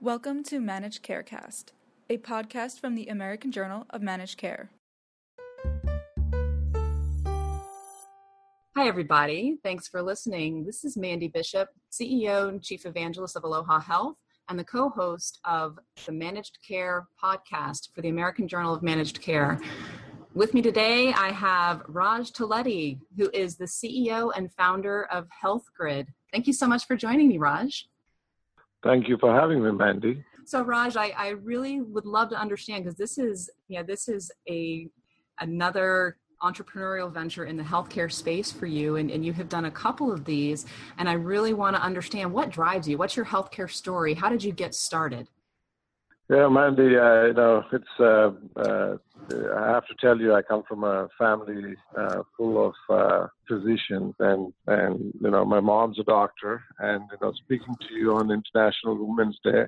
Welcome to Managed Carecast, a podcast from the American Journal of Managed Care. Hi, everybody. Thanks for listening. This is Mandi Bishop, CEO and Chief Evangelist of Aloha Health, and the co host of the Managed Care podcast for the American Journal of Managed Care. With me today, I have Raj Toleti, who is the CEO and founder of HealthGrid. Thank you so much for joining me, Raj. Thank you for having me, Mandi. So, Raj, I, I really would love to understand because this is, you know, this is a another entrepreneurial venture in the healthcare space for you, and, and you have done a couple of these. And I really want to understand what drives you. What's your healthcare story? How did you get started? Yeah, Mandi, uh, you know, it's, uh, uh, I have to tell you, I come from a family uh, full of uh, physicians, and, and, you know, my mom's a doctor, and, you know, speaking to you on International Women's Day,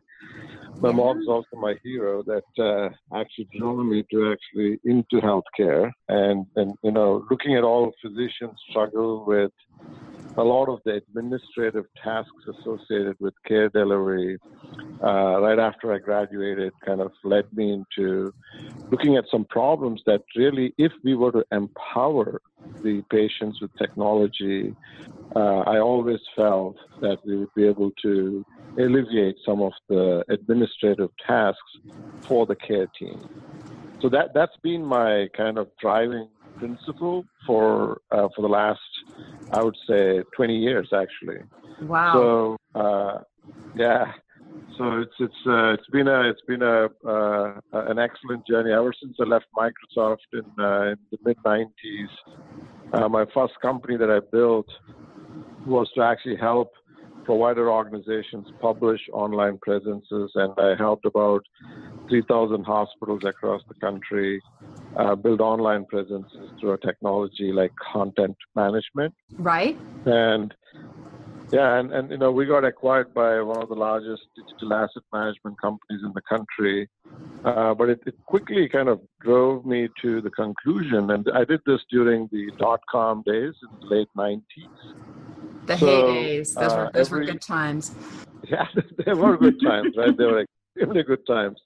my mom's also my hero that uh, actually drove me to actually into healthcare, and, and, you know, looking at all physicians struggle with a lot of the administrative tasks associated with care delivery uh, right after I graduated kind of led me into looking at some problems that really, if we were to empower the patients with technology, uh, I always felt that we would be able to alleviate some of the administrative tasks for the care team. So that that's been my kind of driving principle for uh, for the last, I would say, 20 years actually. Wow. So uh, yeah, so it's it's uh, it's been a it's been a uh, an excellent journey ever since I left Microsoft in, uh, in the mid 90s. Uh, my first company that I built was to actually help provider organizations publish online presences, and I helped about 3,000 hospitals across the country uh, build online presences through a technology like content management. Right. And yeah, and, and you know, we got acquired by one of the largest digital asset management companies in the country. Uh, but it, it, quickly kind of drove me to the conclusion, and I did this during the dot com days in the late 90s. The so, heydays, those, were, uh, those every, were good times. Yeah, they were good times, right? They were extremely good times.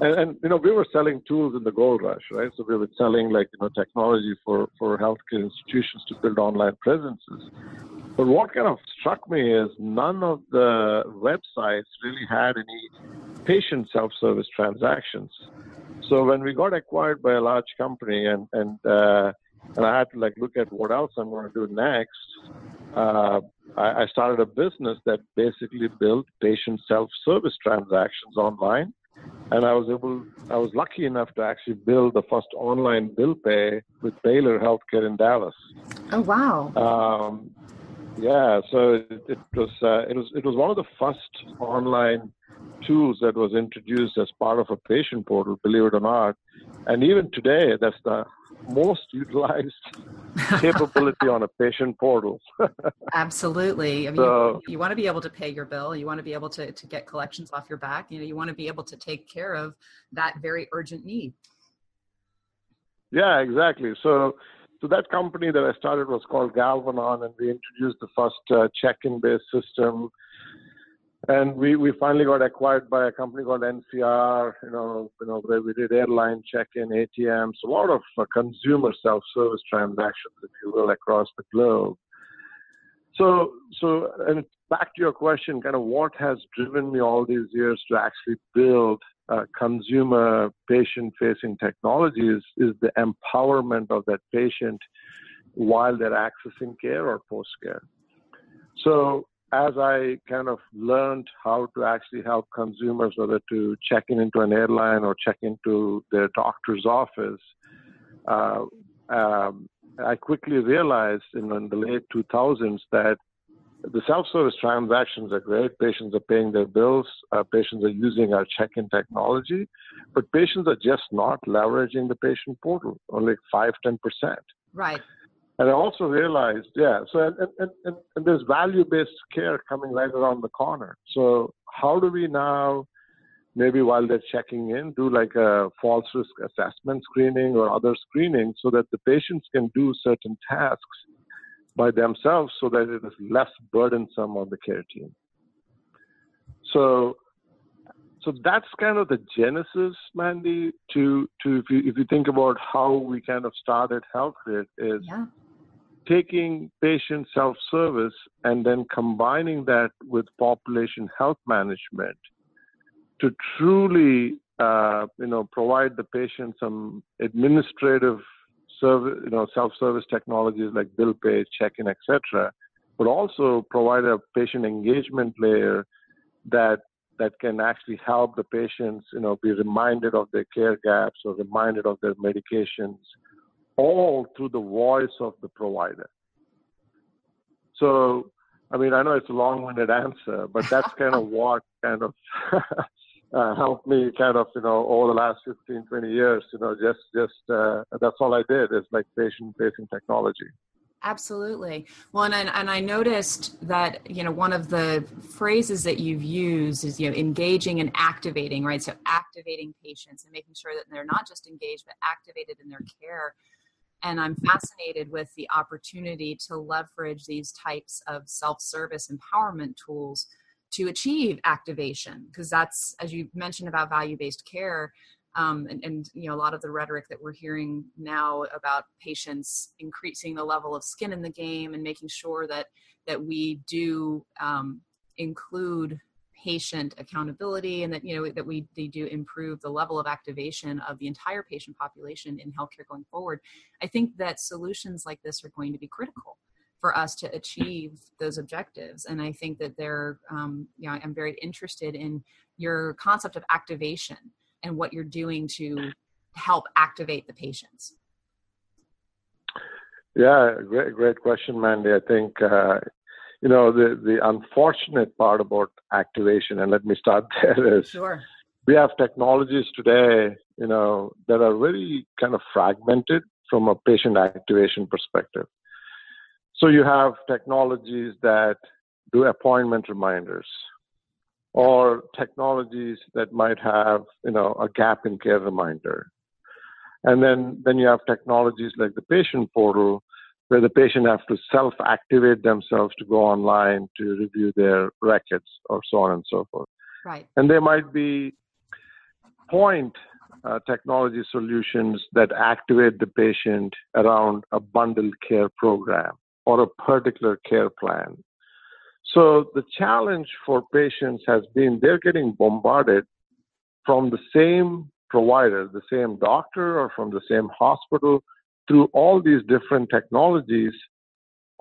And, and, you know, we were selling tools in the gold rush, right? So we were selling like you know technology for for healthcare institutions to build online presences. But what kind of struck me is none of the websites really had any patient self-service transactions. So when we got acquired by a large company, and and uh, and I had to like look at what else I'm going to do next. Uh, I, I started a business that basically built patient self-service transactions online and I was able, I was lucky enough to actually build the first online bill pay with Baylor Healthcare in Dallas. Oh wow! Um, yeah, so it, it was uh, it was it was one of the first online tools that was introduced as part of a patient portal, believe it or not. And even today, that's the most utilized capability on a patient portal. Absolutely. I mean, so, you, you, want to be able to pay your bill. You want to be able to, to get collections off your back. You know, you want to be able to take care of that very urgent need. Yeah, exactly. So, so that company that I started was called Galvanon, and we introduced the first uh, check-in based system and we, we finally got acquired by a company called NCR, you know, you know, where we did airline check-in, ATMs, a lot of uh, consumer self-service transactions, if you will, across the globe. So, so, and back to your question, kind of what has driven me all these years to actually build uh, consumer patient-facing technologies is the empowerment of that patient while they're accessing care or post-care. So as I kind of learned how to actually help consumers, whether to check in into an airline or check into their doctor's office, uh, um, I quickly realized in, in, the late 2000s that the self-service transactions are great. Patients are paying their bills. Uh, patients are using our check-in technology, but patients are just not leveraging the patient portal. Only five, ten percent. Right. And I also realized, yeah, so and, and, and, and there's value based care coming right around the corner. So how do we now, maybe while they're checking in, do like a fall risk assessment screening or other screening so that the patients can do certain tasks by themselves so that it is less burdensome on the care team. So so that's kind of the genesis, Mandi. To to if you if you think about how we kind of started HealthGrid is yeah. taking patient self-service and then combining that with population health management to truly uh, you know provide the patient some administrative service, you know, self-service technologies like bill pay, check-in, etc., but also provide a patient engagement layer that that can actually help the patients, you know, be reminded of their care gaps or reminded of their medications, all through the voice of the provider. So, I mean, I know it's a long-winded answer, but that's kind of what kind of uh, helped me kind of, you know, over the last 15, 20 years, you know, just, just, uh, that's all I did is like patient facing technology. Absolutely. Well, and, and I noticed that, you know, one of the phrases that you've used is, you know, engaging and activating, right? So activating patients and making sure that they're not just engaged, but activated in their care. And I'm fascinated with the opportunity to leverage these types of self service empowerment tools to achieve activation because that's as you mentioned about value-based care um, and, and, you know a lot of the rhetoric that we're hearing now about patients increasing the level of skin in the game and making sure that that we do um, include patient accountability and that you know that we they do improve the level of activation of the entire patient population in healthcare going forward. I think that solutions like this are going to be critical for us to achieve those objectives. And I think that they're, um, you know, I'm very interested in your concept of activation and what you're doing to help activate the patients. Yeah, great, great question, Mandi. I think, uh, you know, the, the unfortunate part about activation, and let me start there is sure. we have technologies today, you know, that are very kind of fragmented from a patient activation perspective. So you have technologies that do appointment reminders or technologies that might have, you know, a gap in care reminder. And then, then you have technologies like the patient portal where the patient have to self-activate themselves to go online to review their records or so on and so forth. Right. And there might be point uh, technology solutions that activate the patient around a bundled care program or a particular care plan. So the challenge for patients has been they're getting bombarded from the same provider, the same doctor, or from the same hospital through all these different technologies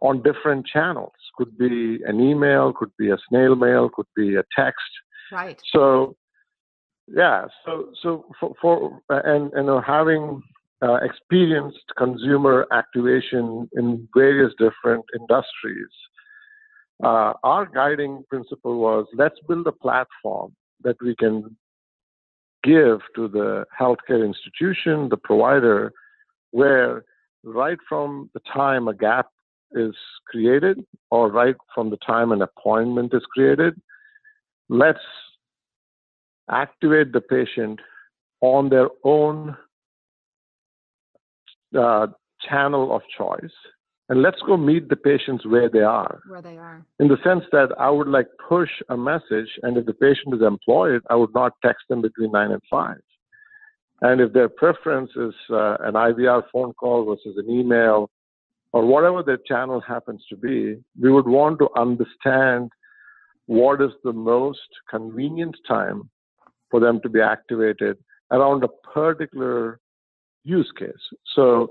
on different channels. Could be an email, could be a snail mail, could be a text. Right. So, yeah. So, so for, for and and having uh, experienced consumer activation in various different industries. Uh, our guiding principle was let's build a platform that we can give to the healthcare institution, the provider, where right from the time a gap is created or right from the time an appointment is created, let's activate the patient on their own uh, channel of choice and let's go meet the patients where they are. Where they are. In the sense that I would like push a message, and if the patient is employed, I would not text them between nine and five. And if their preference is uh, an IVR phone call versus an email, or whatever their channel happens to be, we would want to understand what is the most convenient time for them to be activated around a particular use case. So,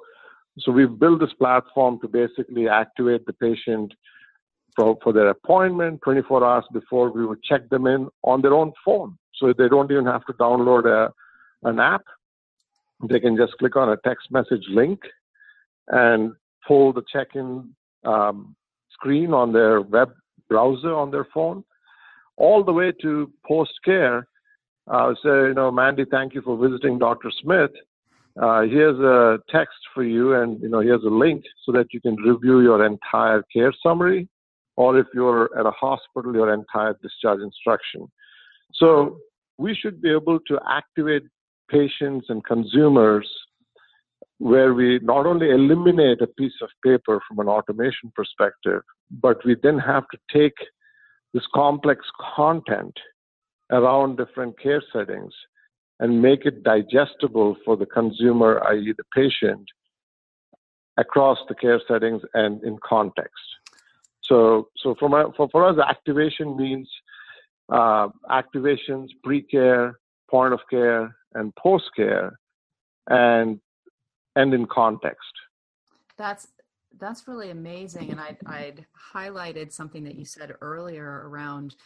so we've built this platform to basically activate the patient for, for their appointment 24 hours before we would check them in on their own phone. So they don't even have to download a, an app. They can just click on a text message link and pull the check-in um, screen on their web browser on their phone, all the way to post-care. Uh, say, you know, Mandi, thank you for visiting Dr. Smith uh, here's a text for you and you know here's a link so that you can review your entire care summary or if you're at a hospital your entire discharge instruction. So we should be able to activate patients and consumers where we not only eliminate a piece of paper from an automation perspective but we then have to take this complex content around different care settings and make it digestible for the consumer, i.e., the patient, across the care settings and in context. So, so for, my, for, for us, activation means uh, activations, pre-care, point of care, and post-care, and and in context. That's that's really amazing, and I'd, I'd highlighted something that you said earlier around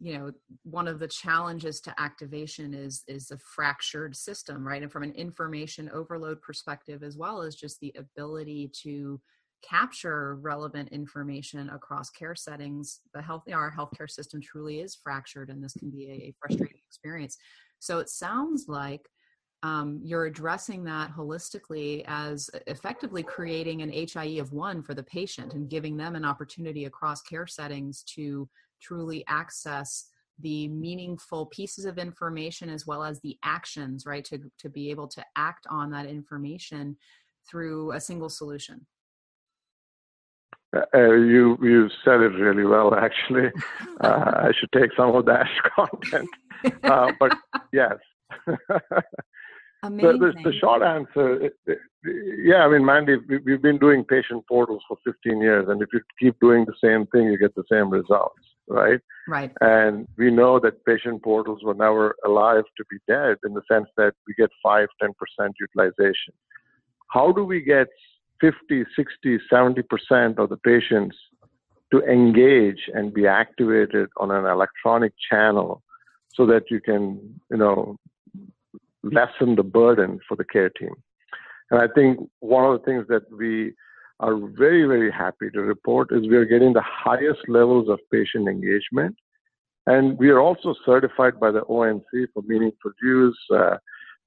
you know one of the challenges to activation is is a fractured system right? And from an information overload perspective as well as just the ability to capture relevant information across care settings the health our healthcare system truly is fractured and this can be a, frustrating experience. So it sounds like um, you're addressing that holistically as effectively creating an HIE of one for the patient and giving them an opportunity across care settings to truly access the meaningful pieces of information as well as the actions right to, to be able to act on that information through a single solution. Uh, uh you you said it really well actually. Uh, i should take some of that content. Uh, but yes Amazing. The, the, the short answer, yeah, I mean, Mandi, we, have been doing patient portals for 15 years, and if you keep doing the same thing, you get the same results, right? Right. And we know that patient portals were never alive to be dead in the sense that we get 5 10% utilization. How do we get 50, 60, 70% of the patients to engage and be activated on an electronic channel so that you can, you know, lessen the burden for the care team. And I think one of the things that we are very, very happy to report is we are getting the highest levels of patient engagement. And we are also certified by the ONC for meaningful use, uh,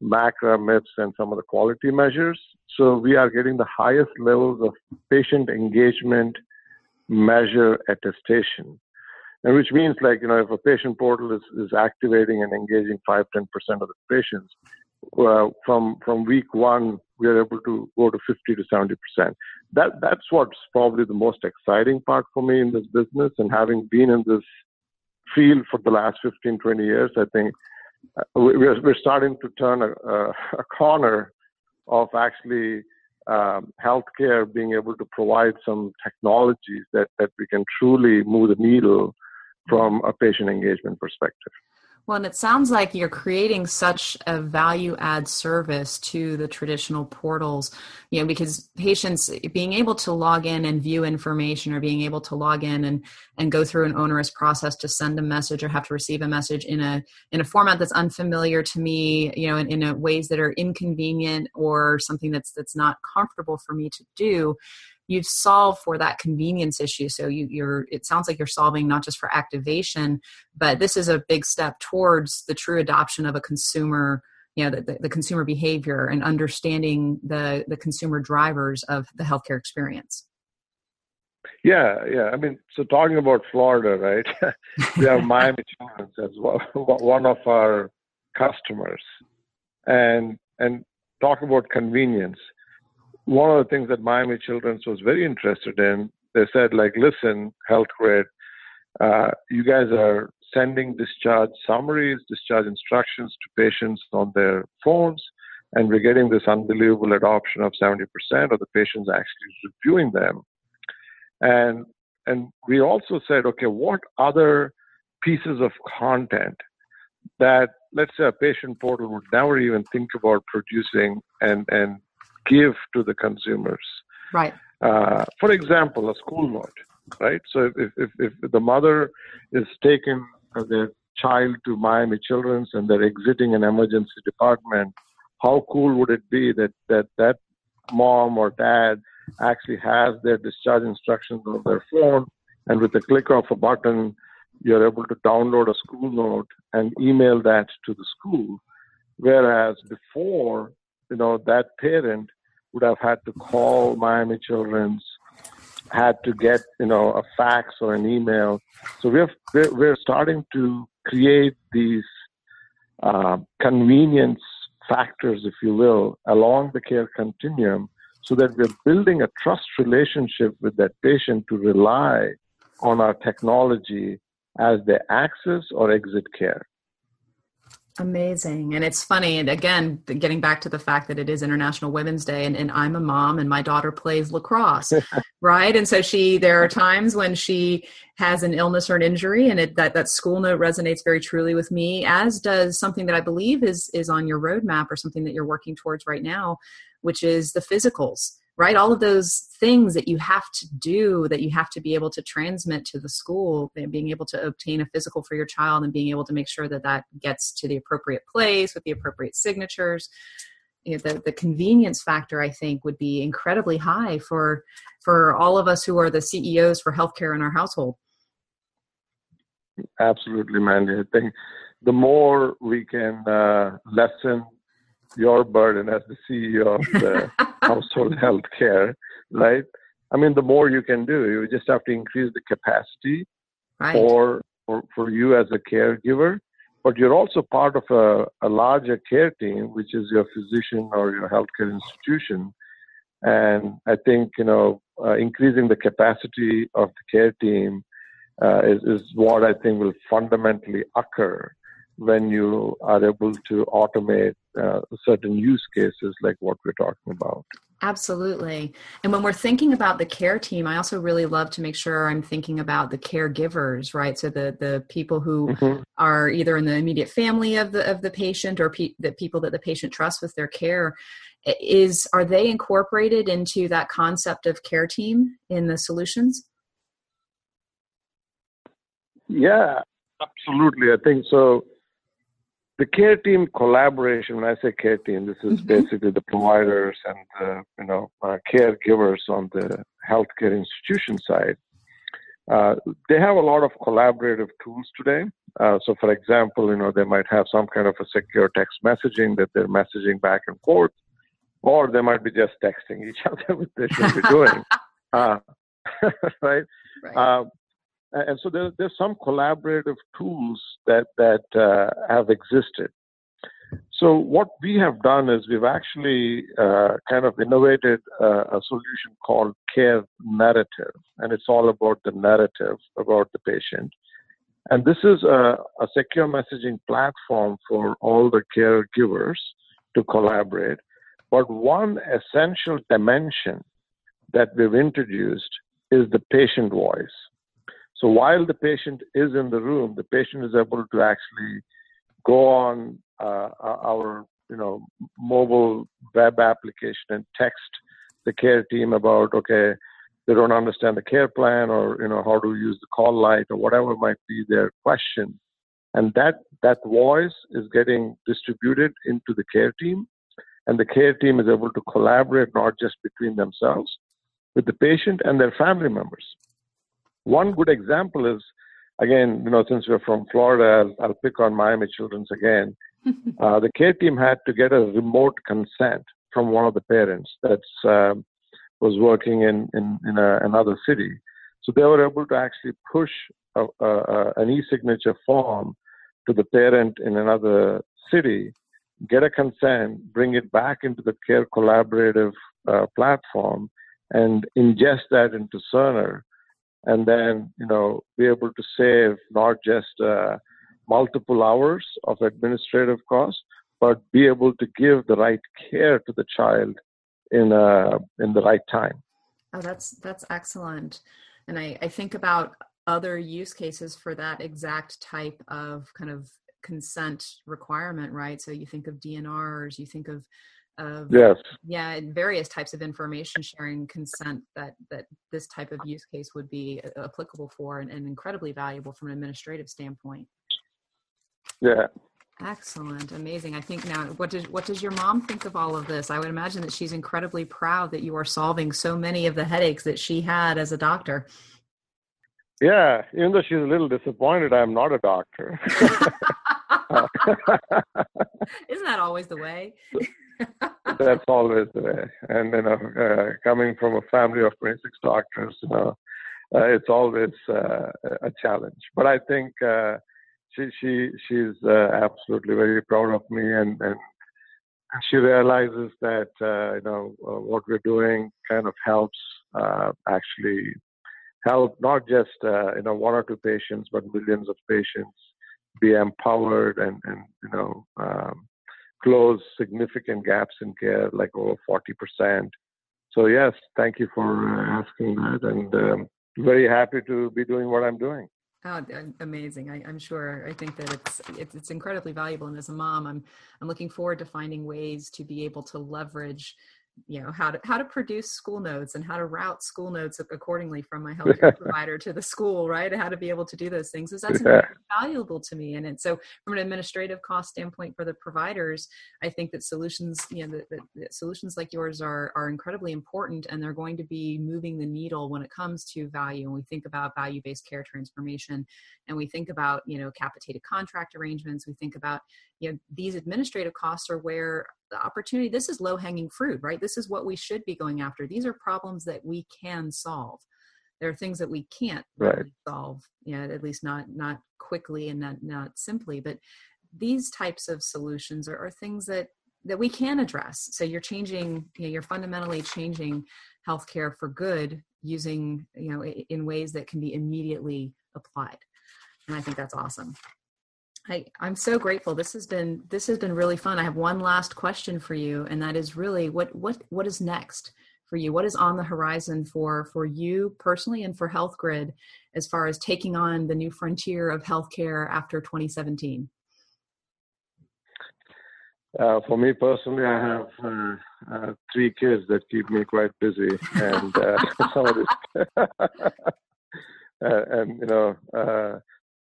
MACRA, MIPS, and some of the quality measures. So we are getting the highest levels of patient engagement measure attestation. And which means like, you know, if a patient portal is, is activating and engaging 5 10% of the patients, from from week one, we are able to go to 50 to 70 percent. That that's what's probably the most exciting part for me in this business. And having been in this field for the last 15, 20 years, I think uh, we're we're starting to turn a, a, a corner of actually um, healthcare being able to provide some technologies that that we can truly move the needle from a patient engagement perspective. Well, and it sounds like you're creating such a value add service to the traditional portals, you know, because patients being able to log in and view information or being able to log in and, and go through an onerous process to send a message or have to receive a message in a in a format that's unfamiliar to me, you know, in, in a ways that are inconvenient or something that's that's not comfortable for me to do you've solved for that convenience issue so you, you're it sounds like you're solving not just for activation but this is a big step towards the true adoption of a consumer you know the, the, the consumer behavior and understanding the the consumer drivers of the healthcare experience yeah, yeah. I mean, so talking about Florida, right? we have Miami Children's as well, one of our customers, and and talk about convenience one of the things that Miami Children's was very interested in, they said, like, listen, Health Grid, uh, you guys are sending discharge summaries, discharge instructions to patients on their phones, and we're getting this unbelievable adoption of 70% of the patients actually reviewing them. And and we also said, okay, what other pieces of content that let's say a patient portal would never even think about producing and and give to the consumers. Right. Uh, for example, a school note, right? So if, if, if the mother is taking their child to Miami Children's and they're exiting an emergency department, how cool would it be that that, that mom or dad actually has their discharge instructions on their phone and with the click of a button, you're able to download a school note and email that to the school. Whereas before, you know, that parent would have had to call Miami Children's, had to get you know a fax or an email. So we're we're, starting to create these uh, convenience factors, if you will, along the care continuum, so that we're building a trust relationship with that patient to rely on our technology as they access or exit care. Amazing. And it's funny. And again, getting back to the fact that it is International Women's Day and, and I'm a mom and my daughter plays lacrosse, right? And so she, there are times when she has an illness or an injury and it, that, that school note resonates very truly with me, as does something that I believe is, is on your roadmap or something that you're working towards right now, which is the physicals right? All of those things that you have to do that you have to be able to transmit to the school and being able to obtain a physical for your child and being able to make sure that that gets to the appropriate place with the appropriate signatures. You know, the, the convenience factor i think would be incredibly high for for all of us who are the ceos for healthcare in our household. Absolutely mandi. I think the more we can uh, lessen your burden as the CEO of the household health care, right? I mean, the more you can do, you just have to increase the capacity right. for, for, for you as a caregiver. But you're also part of a, a larger care team, which is your physician or your healthcare institution. And I think, you know, uh, increasing the capacity of the care team uh, is, is what I think will fundamentally occur when you are able to automate uh, certain use cases like what we're talking about. Absolutely. And when we're thinking about the care team, I also really love to make sure I'm thinking about the caregivers, right? So the the people who mm-hmm. are either in the immediate family of the of the patient or pe- the people that the patient trusts with their care is are they incorporated into that concept of care team in the solutions? Yeah, absolutely. I think so the care team collaboration when i say care team this is mm-hmm. basically the providers and the you know uh, caregivers on the healthcare institution side uh, they have a lot of collaborative tools today uh, so for example you know they might have some kind of a secure text messaging that they're messaging back and forth or they might be just texting each other what they should be doing uh, right, right. And so there, there's some collaborative tools that that uh, have existed. So what we have done is we've actually uh, kind of innovated uh, a solution called Care Narrative, and it's all about the narrative about the patient. And this is a, a secure messaging platform for all the caregivers to collaborate. But one essential dimension that we've introduced is the patient voice. So while the patient is in the room, the patient is able to actually go on uh, our you know mobile web application and text the care team about okay they don't understand the care plan or you know how to use the call light or whatever might be their question. And that that voice is getting distributed into the care team. And the care team is able to collaborate not just between themselves with the patient and their family members one good example is, again, you know, since we're from Florida, I'll, I'll pick on Miami Children's again. uh, the care team had to get a remote consent from one of the parents that uh, was working in in, in a, another city. So they were able to actually push a, a, an e-signature form to the parent in another city, get a consent, bring it back into the care collaborative uh, platform, and ingest that into Cerner and then you know be able to save not just uh, multiple hours of administrative costs, but be able to give the right care to the child in uh, in the right time. Oh, that's that's excellent. And I, I think about other use cases for that exact type of kind of consent requirement, right? So you think of DNRs, you think of of yes. yeah various types of information sharing consent that that this type of use case would be uh, applicable for and, and incredibly valuable from an administrative standpoint. Yeah. Excellent. Amazing. I think now what does what does your mom think of all of this? I would imagine that she's incredibly proud that you are solving so many of the headaches that she had as a doctor. Yeah even though she's a little disappointed i'm not a doctor. Isn't that always the way that's always the way. And you know, uh, coming from a family of 26 doctors, you know, uh, it's always uh, a challenge. But I think uh, she she she's uh, absolutely very proud of me, and and she realizes that uh, you know what we're doing kind of helps actually help not just you know one or two patients, but millions of patients be empowered and, and you know, um, close significant gaps in care, like over 40%. So, yes, thank you for uh, asking that. And um, very happy to be doing what I'm doing. Oh, amazing! I, am sure. I think that it's, it's, it's incredibly valuable. And as a mom, I'm I'm looking forward to finding ways to be able to leverage you know how to how to produce school notes and how to route school notes accordingly from my healthcare provider to the school right? How to be able to do those things is that's yeah. valuable to me. And, and so from an administrative cost standpoint for the providers i think that solutions you know the, the, the solutions like yours are are incredibly important and they're going to be moving the needle when it comes to value. And we think about value-based care transformation and we think about you know capitated contract arrangements. We think about you know these administrative costs are where the opportunity this is low hanging fruit right? This is what we should be going after. These are problems that we can solve. There are things that we can't right. really solve you know at least not not quickly and not not simply but these types of solutions are, are things that that we can address. So you're changing you know you're fundamentally changing healthcare for good using you know in ways that can be immediately applied. And i think that's awesome I, I'm so grateful. This has been this has been really fun. I have one last question for you, and that is really what what what is next for you? What is on the horizon for for you personally and for Health Grid as far as taking on the new frontier of healthcare after 2017? Uh, for me personally, I have uh, uh, three kids that keep me quite busy, and uh, some of this, uh, and you know uh,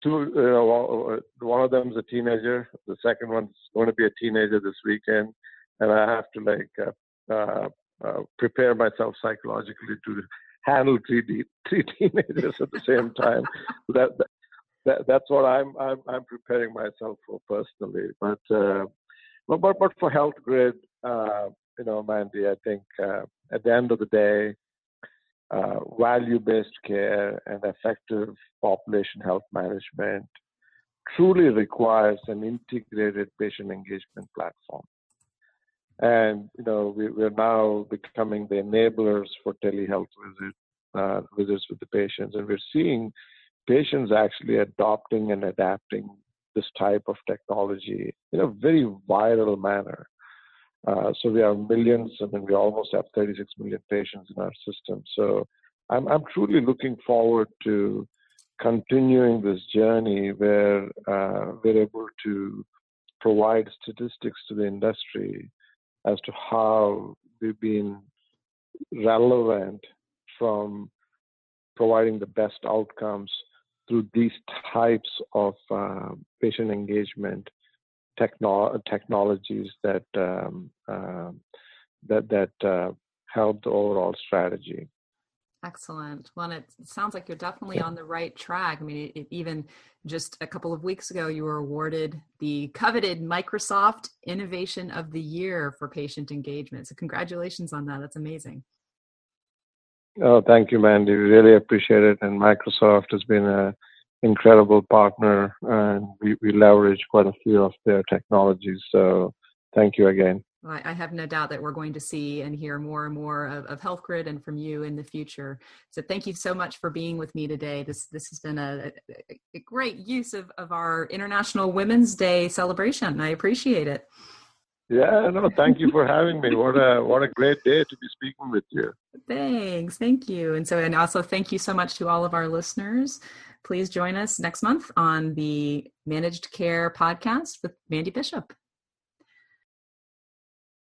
two, you know, uh, one of them is a teenager. The second one's going to be a teenager this weekend, and I have to like uh, uh, uh, prepare myself psychologically to handle three three teenagers at the same time. that, that that's what I'm I'm I'm preparing myself for personally. But uh, but but, but for Health Grid, uh, you know, Mandi, I think uh, at the end of the day, uh, value-based care and effective population health management truly requires an integrated patient engagement platform. And you know, we, we're now becoming the enablers for telehealth visits, uh, visits with the patients, and we're seeing patients actually adopting and adapting this type of technology in a very viral manner. Uh, so we have millions, I mean, we almost have 36 million patients in our system. So I'm, I'm truly looking forward to continuing this journey where uh, we're able to provide statistics to the industry as to how we've been relevant from providing the best outcomes through these types of uh, patient engagement techno- technologies that um, uh, that that uh, help the overall strategy. Excellent. Well, it sounds like you're definitely on the right track. I mean, it, it, even just a couple of weeks ago, you were awarded the coveted Microsoft Innovation of the Year for patient engagement. So, congratulations on that. That's amazing. Oh, thank you, Mandi. We really appreciate it. And Microsoft has been a incredible partner, and we, we leverage quite a few of their technologies. So thank you again. I have no doubt that we're going to see and hear more and more of, of Health Grid and from you in the future. So thank you so much for being with me today. This this has been a, a great use of, of our International Women's Day celebration. I appreciate it. Yeah, no, thank you for having me. What a what a great day to be speaking with you. Thanks, thank you, and so and also thank you so much to all of our listeners. Please join us next month on the Managed Care podcast with Mandi Bishop.